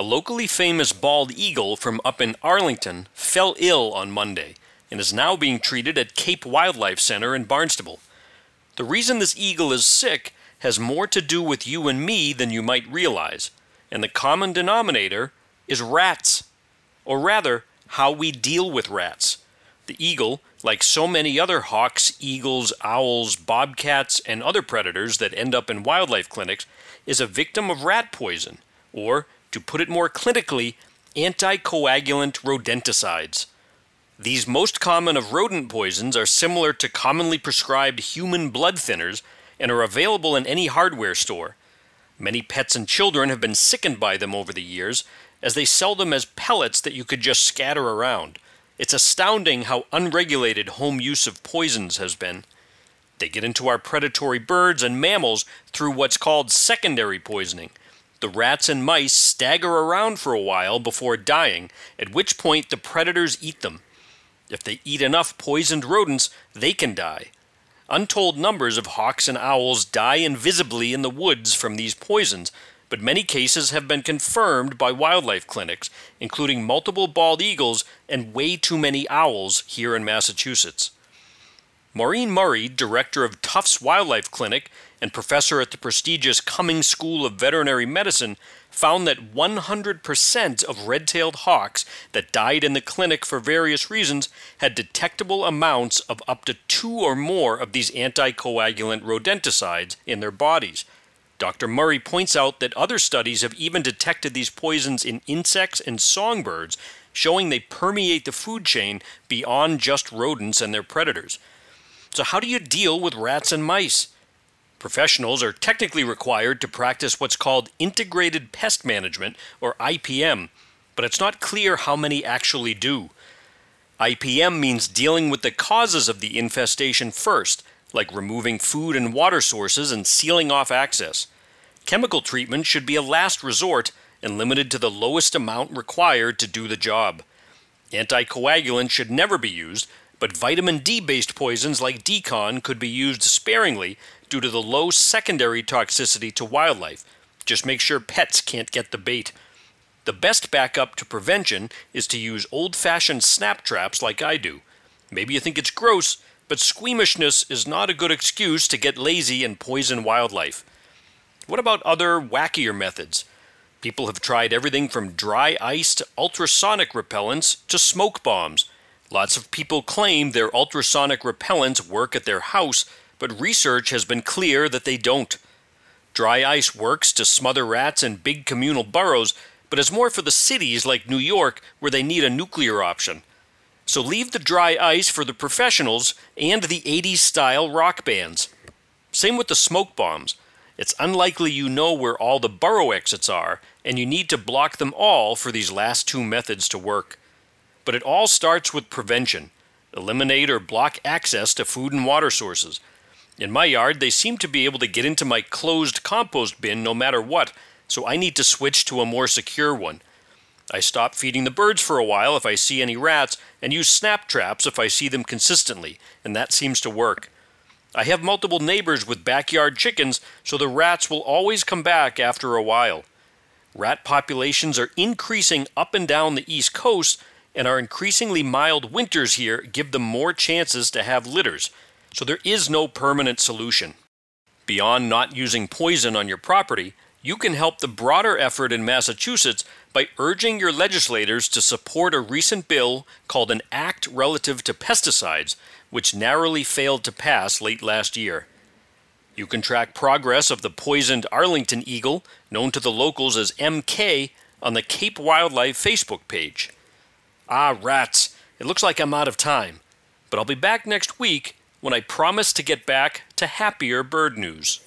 A locally famous bald eagle from up in Arlington fell ill on Monday and is now being treated at Cape Wildlife Center in Barnstable. The reason this eagle is sick has more to do with you and me than you might realize, and the common denominator is rats. Or rather, how we deal with rats. The eagle, like so many other hawks, eagles, owls, bobcats, and other predators that end up in wildlife clinics, is a victim of rat poison, or, to put it more clinically, anticoagulant rodenticides. These most common of rodent poisons are similar to commonly prescribed human blood thinners and are available in any hardware store. Many pets and children have been sickened by them over the years, as they sell them as pellets that you could just scatter around. It's astounding how unregulated home use of poisons has been. They get into our predatory birds and mammals through what's called secondary poisoning. The rats and mice stagger around for a while before dying, at which point the predators eat them. If they eat enough poisoned rodents, they can die. Untold numbers of hawks and owls die invisibly in the woods from these poisons, but many cases have been confirmed by wildlife clinics, including multiple bald eagles and way too many owls here in Massachusetts. Maureen Murray, director of Tufts Wildlife Clinic and professor at the prestigious Cummings School of Veterinary Medicine, found that 100% of red tailed hawks that died in the clinic for various reasons had detectable amounts of up to two or more of these anticoagulant rodenticides in their bodies. Dr. Murray points out that other studies have even detected these poisons in insects and songbirds, showing they permeate the food chain beyond just rodents and their predators. So, how do you deal with rats and mice? Professionals are technically required to practice what's called integrated pest management, or IPM, but it's not clear how many actually do. IPM means dealing with the causes of the infestation first, like removing food and water sources and sealing off access. Chemical treatment should be a last resort and limited to the lowest amount required to do the job. Anticoagulants should never be used, but vitamin D based poisons like d-CON could be used sparingly due to the low secondary toxicity to wildlife. Just make sure pets can't get the bait. The best backup to prevention is to use old fashioned snap traps like I do. Maybe you think it's gross, but squeamishness is not a good excuse to get lazy and poison wildlife. What about other wackier methods? People have tried everything from dry ice to ultrasonic repellents to smoke bombs. Lots of people claim their ultrasonic repellents work at their house, but research has been clear that they don't. Dry ice works to smother rats in big communal burrows, but is more for the cities like New York where they need a nuclear option. So leave the dry ice for the professionals and the 80s style rock bands. Same with the smoke bombs. It's unlikely you know where all the burrow exits are, and you need to block them all for these last two methods to work. But it all starts with prevention. Eliminate or block access to food and water sources. In my yard, they seem to be able to get into my closed compost bin no matter what, so I need to switch to a more secure one. I stop feeding the birds for a while if I see any rats and use snap traps if I see them consistently, and that seems to work. I have multiple neighbors with backyard chickens, so the rats will always come back after a while. Rat populations are increasing up and down the East Coast, and our increasingly mild winters here give them more chances to have litters. So there is no permanent solution. Beyond not using poison on your property, you can help the broader effort in Massachusetts by urging your legislators to support a recent bill called an Act Relative to Pesticides, which narrowly failed to pass late last year. You can track progress of the poisoned Arlington eagle, known to the locals as MK, on the Cape Wildlife Facebook page. Ah, rats, it looks like I'm out of time, but I'll be back next week when I promise to get back to happier bird news.